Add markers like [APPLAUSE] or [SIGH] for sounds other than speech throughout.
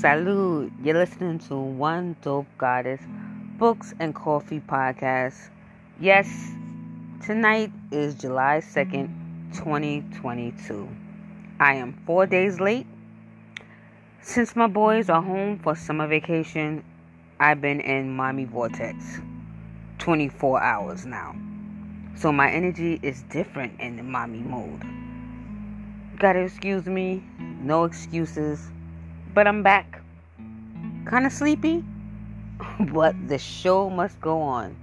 Salud. You're listening to One Dope Goddess Books and Coffee Podcast. Yes, tonight is July 2nd, 2022. I am four days late. Since my boys are home for summer vacation, I've been in mommy vortex 24 hours now. So my energy is different in the mommy mode. Gotta excuse me, no excuses but I'm back. Kind of sleepy, [LAUGHS] but the show must go on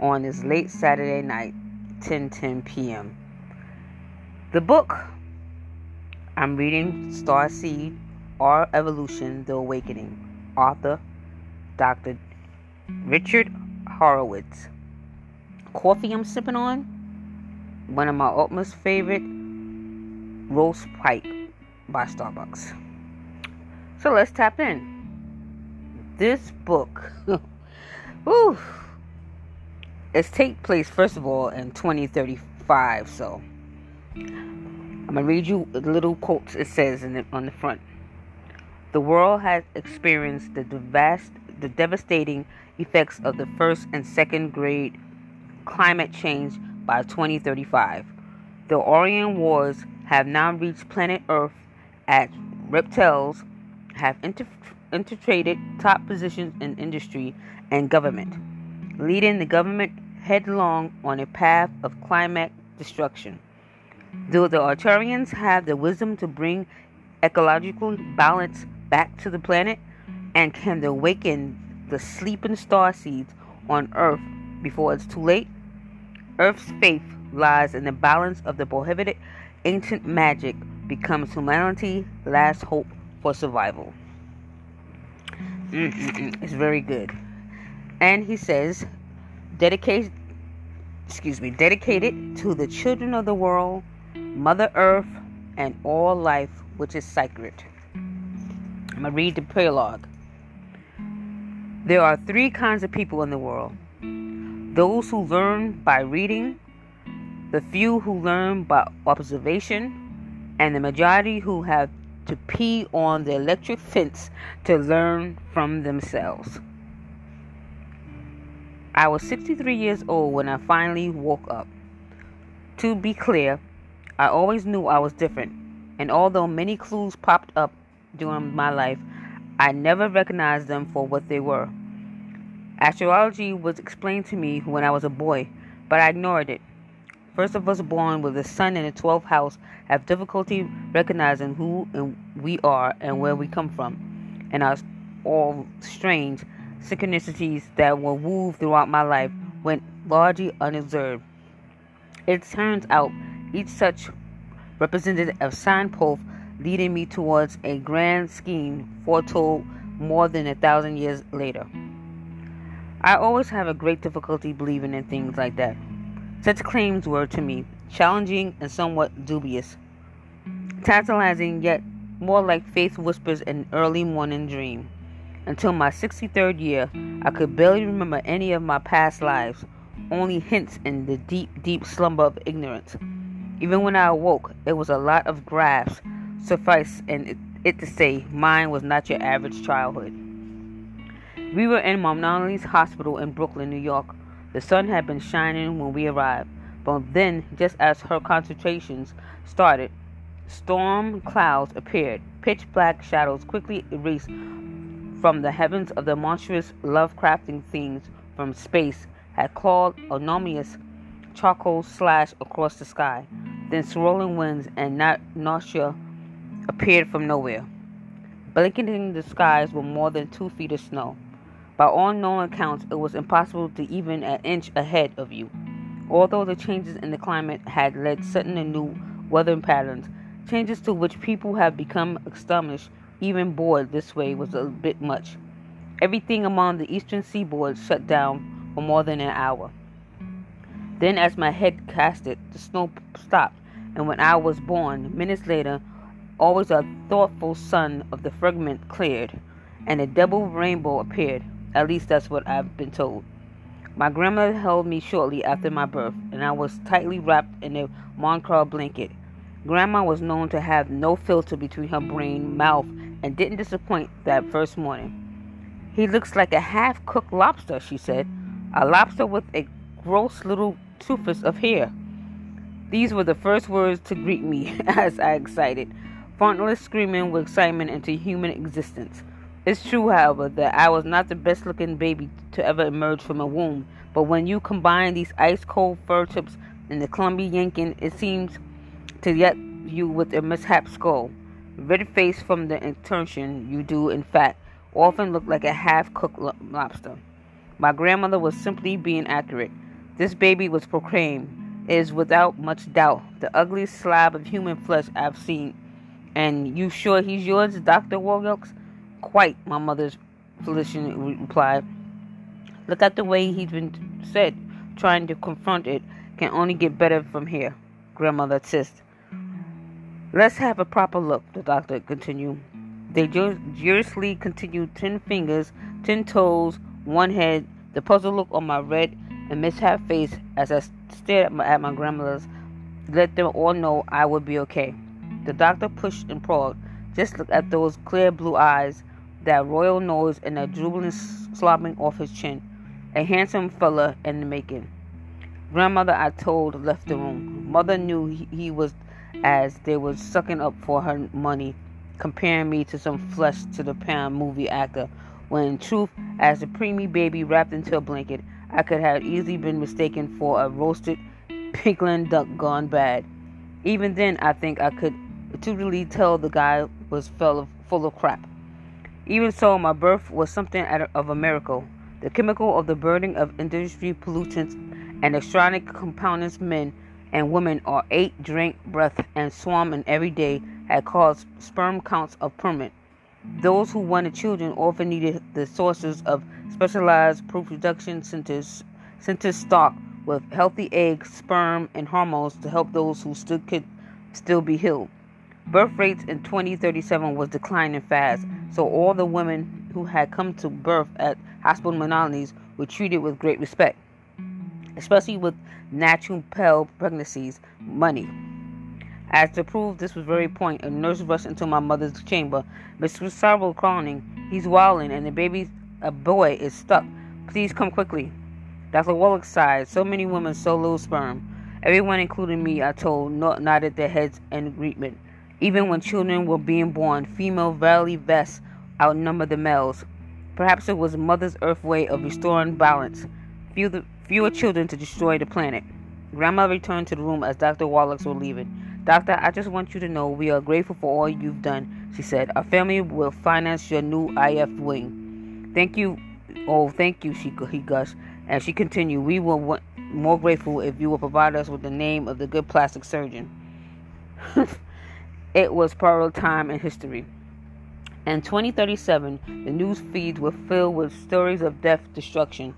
on this late Saturday night, 10 10 p.m. The book I'm reading Star Seed Our Evolution The Awakening, author Dr. Richard Horowitz. Coffee I'm sipping on, one of my utmost favorite, Roast Pipe by Starbucks. So let's tap in. This book, [LAUGHS] whew, it's take place first of all in 2035. So I'm gonna read you a little quotes. It says in the, on the front. The world has experienced the devast, the devastating effects of the first and second grade climate change by 2035. The Orion Wars have now reached planet Earth at reptiles have infiltrated top positions in industry and government, leading the government headlong on a path of climate destruction. Do the Arcturians have the wisdom to bring ecological balance back to the planet? And can they awaken the sleeping star seeds on Earth before it's too late? Earth's faith lies in the balance of the prohibited ancient magic becomes humanity's last hope for survival. Mm-mm-mm. It's very good. And he says, dedicated, excuse me, dedicated to the children of the world, Mother Earth, and all life which is sacred. I'm going to read the prologue. There are three kinds of people in the world those who learn by reading, the few who learn by observation, and the majority who have to pee on the electric fence to learn from themselves. I was 63 years old when I finally woke up. To be clear, I always knew I was different, and although many clues popped up during my life, I never recognized them for what they were. Astrology was explained to me when I was a boy, but I ignored it. First of us born with the sun in the 12th house have difficulty recognizing who we are and where we come from, and our all strange synchronicities that were woven throughout my life went largely unobserved. It turns out each such represented a signpost leading me towards a grand scheme foretold more than a thousand years later. I always have a great difficulty believing in things like that. Such claims were to me challenging and somewhat dubious, tantalizing yet more like faith whispers in an early morning dream. Until my 63rd year, I could barely remember any of my past lives, only hints in the deep, deep slumber of ignorance. Even when I awoke, it was a lot of graphs. Suffice and it to say, mine was not your average childhood. We were in Mom Mount Hospital in Brooklyn, New York, the sun had been shining when we arrived, but then, just as her concentrations started, storm clouds appeared. Pitch black shadows quickly erased from the heavens of the monstrous Lovecrafting things from space had clawed anomalous charcoal slash across the sky. Then swirling winds and nausea appeared from nowhere, blanketing the skies with more than two feet of snow. By all known accounts, it was impossible to even an inch ahead of you. Although the changes in the climate had led sudden and new weather patterns, changes to which people have become astonished, even bored this way, was a bit much. Everything along the eastern seaboard shut down for more than an hour. Then, as my head casted, the snow stopped, and when I was born, minutes later, always a thoughtful sun of the firmament cleared, and a double rainbow appeared. At least that's what I've been told. My grandmother held me shortly after my birth, and I was tightly wrapped in a Moncler blanket. Grandma was known to have no filter between her brain, mouth, and didn't disappoint that first morning. He looks like a half cooked lobster, she said. A lobster with a gross little tufus of hair. These were the first words to greet me [LAUGHS] as I excited, frontless screaming with excitement into human existence. It's true, however, that I was not the best looking baby to ever emerge from a womb, but when you combine these ice cold fur tips and the clumsy yanking, it seems to get you with a mishap skull. Red face from the intention, you do, in fact, often look like a half cooked lobster. My grandmother was simply being accurate. This baby was proclaimed is without much doubt the ugliest slab of human flesh I've seen. And you sure he's yours, Dr. Wilcox? Quite, my mother's physician replied. Look at the way he's been said. Trying to confront it can only get better from here, grandmother insisted. Let's have a proper look, the doctor continued. They joyously continued ten fingers, ten toes, one head, the puzzled look on my red and mishap face as I stared at my, at my grandmother's let them all know I would be okay. The doctor pushed and prodded. Just look at those clear blue eyes, that royal nose, and that drooling mm-hmm. slobbing off his chin. A handsome fella in the making. Grandmother, I told, left the room. Mm-hmm. Mother knew he, he was as they were sucking up for her money, comparing me to some mm-hmm. flesh to the pound movie actor, when in truth, as a preemie baby wrapped into a blanket, I could have easily been mistaken for a roasted pigland duck gone bad. Even then, I think I could intuitively tell the guy was full of, full of crap. Even so, my birth was something of a miracle. The chemical of the burning of industry pollutants and extronic compoundants men and women are ate, drink, breath, and swam in every day had caused sperm counts of permanent. Those who wanted children often needed the sources of specialized reproduction centers, centers stocked with healthy eggs, sperm, and hormones to help those who still could still be healed. Birth rates in 2037 was declining fast, so all the women who had come to birth at hospital modalities were treated with great respect, especially with natural pale pregnancies. Money. As to prove this was very point, a nurse rushed into my mother's chamber. Mr. Sorrel crying, he's wilding, and the baby, a boy, is stuck. Please come quickly. Dr. Wallach sighed. So many women, so little sperm. Everyone, including me, I told, nodded their heads in agreement. Even when children were being born, female valley vests outnumbered the males. Perhaps it was Mother's Earth way of restoring balance. Few fewer children to destroy the planet. Grandma returned to the room as Dr. Wallach was leaving. Doctor, I just want you to know we are grateful for all you've done, she said. Our family will finance your new IF wing. Thank you. Oh, thank you, she he gushed. And she continued, We will want more grateful if you will provide us with the name of the good plastic surgeon. [LAUGHS] it was parallel time in history. In 2037, the news feeds were filled with stories of death, destruction,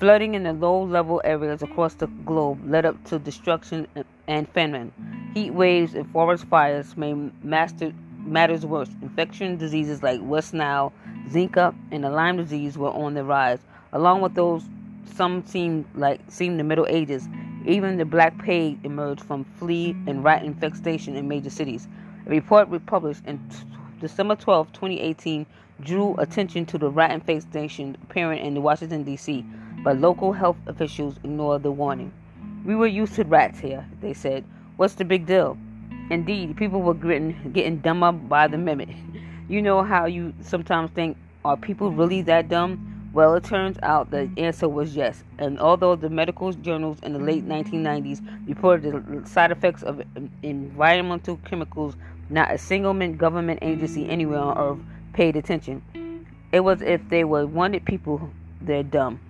Flooding in the low level areas across the globe led up to destruction and famine. Heat waves and forest fires made master, matters worse. Infection diseases like West Nile, Zika, and the Lyme disease were on the rise, along with those some seemed like seemed the Middle Ages. Even the Black Plague emerged from flea and rat infestation in major cities. A report published in December 12, 2018, drew attention to the rat infestation apparent in Washington, D.C but local health officials ignored the warning. We were used to rats here, they said. What's the big deal? Indeed, people were getting, getting dumber by the minute. [LAUGHS] You know how you sometimes think, are people really that dumb? Well, it turns out the answer was yes. And although the medical journals in the late 1990s reported the side effects of environmental chemicals, not a single government agency anywhere on earth paid attention. It was if they were wanted people, they're dumb.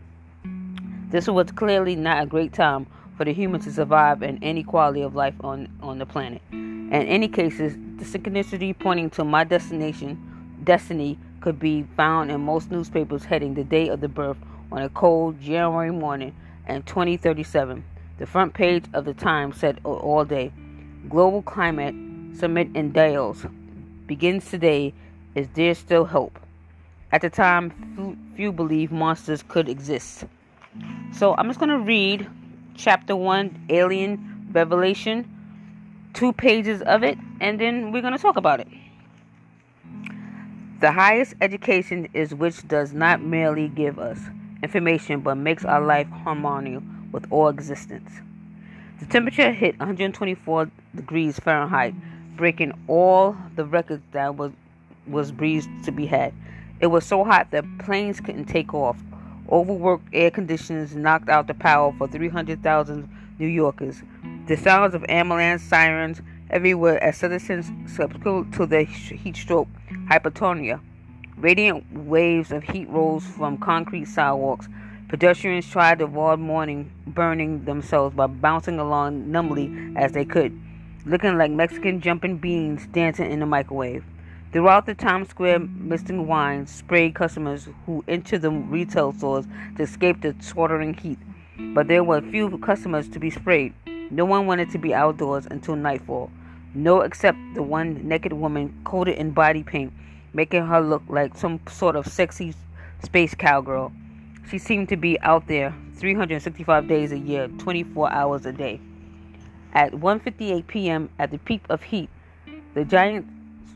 This was clearly not a great time for the humans to survive in any quality of life on, on the planet. In any cases, the synchronicity pointing to my destination, destiny, could be found in most newspapers heading the day of the birth on a cold January morning in 2037. The front page of the Times said all day, Global Climate Summit in Dales begins today. Is there still hope? At the time, few believed monsters could exist. So I'm just going to read chapter 1, Alien Revelation, two pages of it, and then we're going to talk about it. The highest education is which does not merely give us information but makes our life harmonious with all existence. The temperature hit 124 degrees Fahrenheit, breaking all the records that was was breeze to be had. It was so hot that planes couldn't take off. Overworked air conditioners knocked out the power for 300,000 New Yorkers. The sounds of ambulance sirens everywhere as citizens succumbed to the heat stroke hypotonia. Radiant waves of heat rose from concrete sidewalks. Pedestrians tried to avoid morning burning themselves by bouncing along numbly as they could, looking like Mexican jumping beans dancing in the microwave. Throughout the Times Square, misting wine sprayed customers who entered the retail stores to escape the sweltering heat. But there were few customers to be sprayed. No one wanted to be outdoors until nightfall. No, except the one naked woman coated in body paint, making her look like some sort of sexy space cowgirl. She seemed to be out there 365 days a year, 24 hours a day. At 1:58 p.m., at the peak of heat, the giant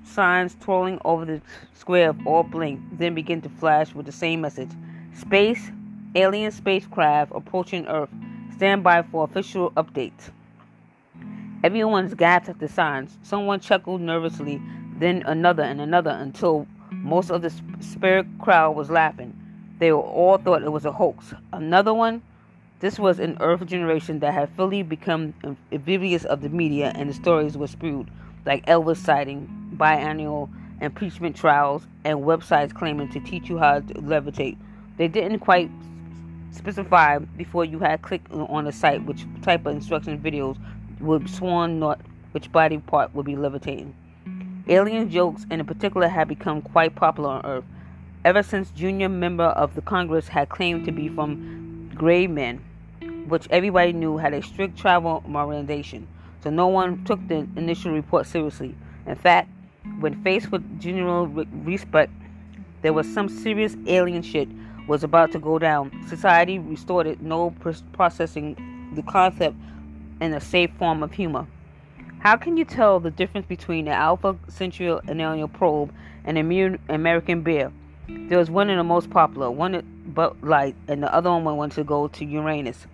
signs twirling over the square all blinked, then began to flash with the same message: "Space, alien spacecraft approaching Earth. Stand by for official updates." Everyone's gasped at the signs. Someone chuckled nervously, then another and another until most of the spirit crowd was laughing. They all thought it was a hoax. Another one? This was an Earth generation that had fully become oblivious of the media, and the stories were spewed, like Elvis sighting, biannual impeachment trials, and websites claiming to teach you how to levitate. They didn't quite specify before you had clicked on the site which type of instruction videos would sworn not which body part would be levitating. Alien jokes in particular had become quite popular on Earth ever since junior member of the Congress had claimed to be from Gray Men, which everybody knew had a strict travel recommendation, so no one took the initial report seriously. In fact, when faced with general respect, there was some serious alien shit was about to go down. Society restored it, no processing the concept in a safe form of humor. How can you tell the difference between an Alpha Centauri alien probe and an American bear? There was one of the most popular, one but light, and the other one went to go to Uranus.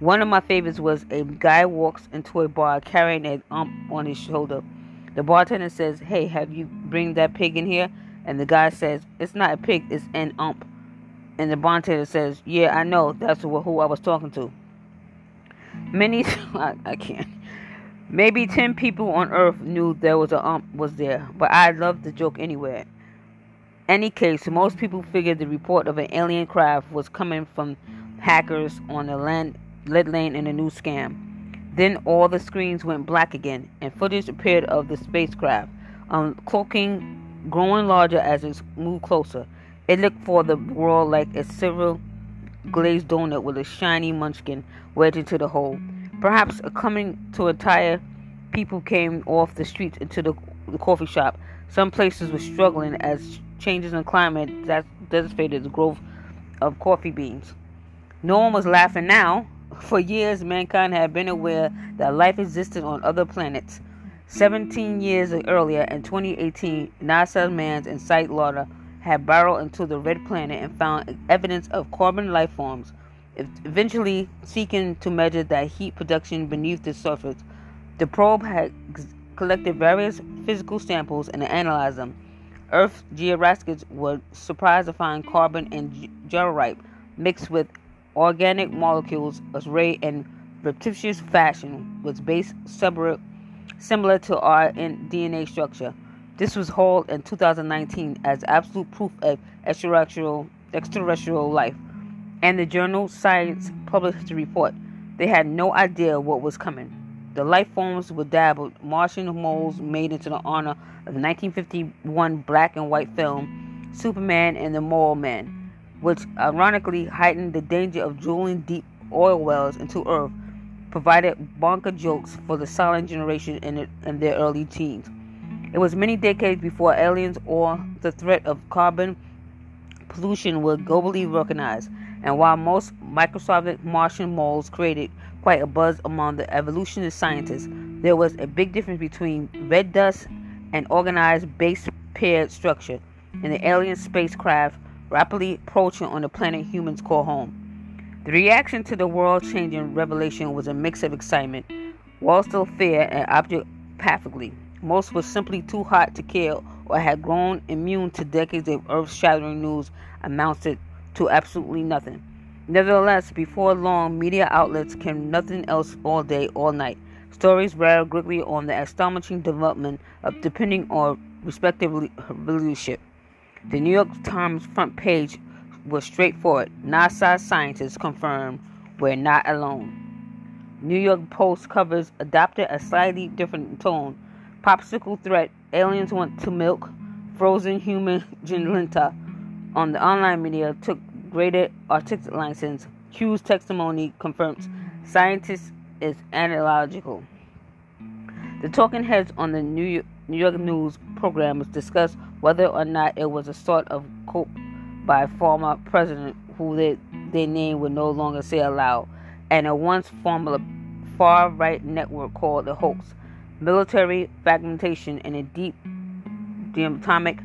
One of my favorites was a guy walks into a bar carrying an ump on his shoulder. The bartender says, "Hey, have you bring that pig in here?" And the guy says, "It's not a pig, it's an ump." And the bartender says, "Yeah, I know. That's who I was talking to." Many, [LAUGHS] I, I can't. Maybe ten people on Earth knew there was a ump was there, but I loved the joke anyway any case, most people figured the report of an alien craft was coming from hackers on the land, lead lane in a new scam. Then all the screens went black again, and footage appeared of the spacecraft, um, uncloaking, growing larger as it moved closer. It looked for the world like a silver Mm-hmm. glazed donut with a shiny munchkin wedged into the hole. Perhaps a coming to a tire, people came off the streets into the, the coffee shop. Some places were struggling as changes in climate that devastated the growth of coffee beans. No one was laughing now. [LAUGHS] For years, mankind had been aware that life existed on other planets. 17 years earlier, in 2018, NASA Mars InSight Lander had burrowed into the red planet and found evidence of carbon life forms, eventually seeking to measure that heat production beneath the surface. The probe had collected various physical samples and analyzed them. Earth geoscientists were surprised to find carbon and jarosite mixed with organic molecules arrayed in repetitious fashion with base separate similar to our DNA structure. This was hauled in 2019 as absolute proof of extraterrestrial, extraterrestrial life, and the journal Science published the report. They had no idea what was coming. The life forms were dabbled, Martian moles made into the honor of the 1951 black and white film Superman and the Mole Man, which ironically heightened the danger of drilling deep oil wells into Earth, provided bonker jokes for the silent generation in, in their early teens. It was many decades before aliens or the threat of carbon pollution were globally recognized, and while most microscopic Martian moles created quite a buzz among the evolutionist scientists. There was a big difference between red dust and organized base paired structure. in the alien spacecraft rapidly approaching on the planet humans call home. The reaction to the world changing revelation was a mix of excitement, while still fear and objectively. Most were simply too hot to kill or had grown immune to decades of earth shattering news amounted to absolutely nothing. Nevertheless, before long, media outlets came nothing else all day, all night. Stories ran quickly on the astonishing development of depending on respective leadership. The New York Times front page was straightforward. NASA scientists confirmed we're not alone. New York Post covers adopted a slightly different tone. Popsicle threat: aliens want to milk frozen human [LAUGHS] genlinta. On the online media, took greater artistic license. Q's testimony confirms scientists is analogical. The talking heads on the New York, New York News programs discussed whether or not it was a sort of coup by former president who they, their name would no longer say aloud, and a once former far right network called the Hoax, military fragmentation, and a deep atomic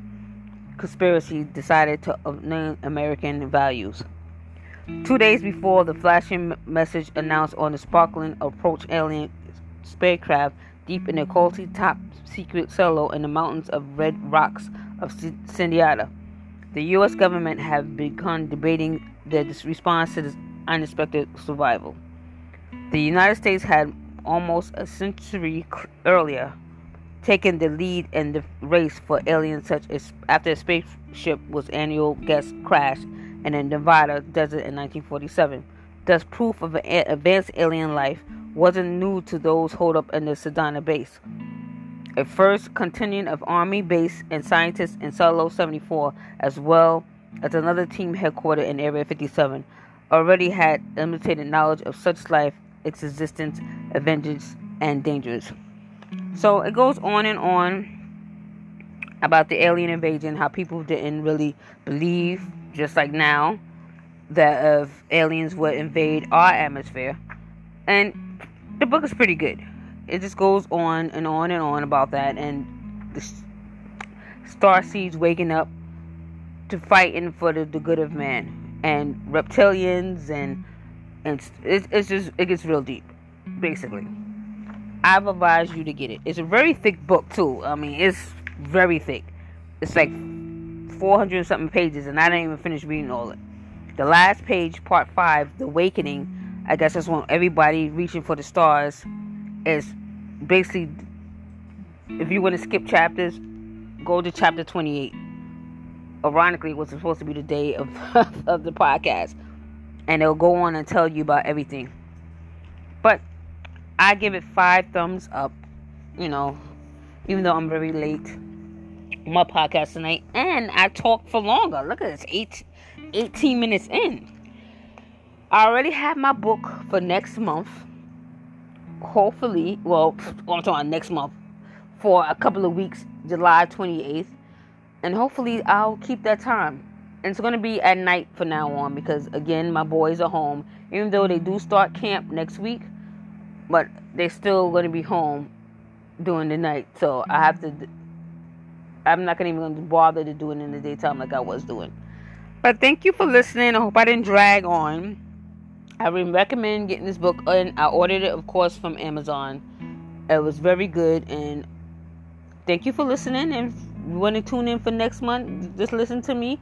conspiracy decided to name American values. Two days before the flashing message announced on the sparkling approach alien spacecraft deep in a cozy top secret silo in the mountains of red rocks of Sedona. The U.S. government have begun debating their response to this unexpected survival. The United States had almost a century earlier taking the lead in the race for aliens, such as after a spaceship was annual guest crashed in the Nevada desert in 1947. Thus, proof of advanced alien life wasn't new to those holed up in the Sedona base. A first contingent of Army base and scientists in Silo 74, as well as another team headquartered in Area 57, already had limited knowledge of such life, its existence, adventures, and dangers. So it goes on and on about the alien invasion, how people didn't really believe, just like now, that if aliens would invade our atmosphere. And the book is pretty good. It just goes on and on and on about that, and the star seeds waking up to fighting for the, the good of man, and reptilians, and and it's, it's just it gets real deep, basically. I've advised you to get it. It's a very thick book too. I mean, it's very thick. It's like 400 something pages, and I didn't even finish reading all it. The last page, part five, the awakening. I guess that's when everybody reaching for the stars is basically. If you want to skip chapters, go to chapter 28. Ironically, it was supposed to be the day of [LAUGHS] of the podcast, and it'll go on and tell you about everything. I give it five thumbs up. You know, even though I'm very late my podcast tonight, and I talked for longer. Look at this, eight, 18 minutes in. I already have my book for next month. Hopefully, well, [SNIFFS] I'm talking next month for a couple of weeks, July 28th, and hopefully I'll keep that time. And it's going to be at night from now on because again, my boys are home. Even though they do start camp next week, but they're still going to be home during the night. So I have to. I'm not gonna even bother to do it in the daytime like I was doing. But thank you for listening. I hope I didn't drag on. I would recommend getting this book, and I ordered it, of course, from Amazon. It was very good, and thank you for listening. And if you want to tune in for next month, just listen to me.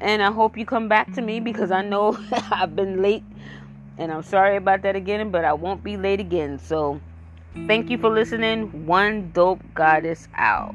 And I hope you come back to me because I know [LAUGHS] I've been late and I'm sorry about that again, but I won't be late again. So, thank you for listening. One dope goddess out.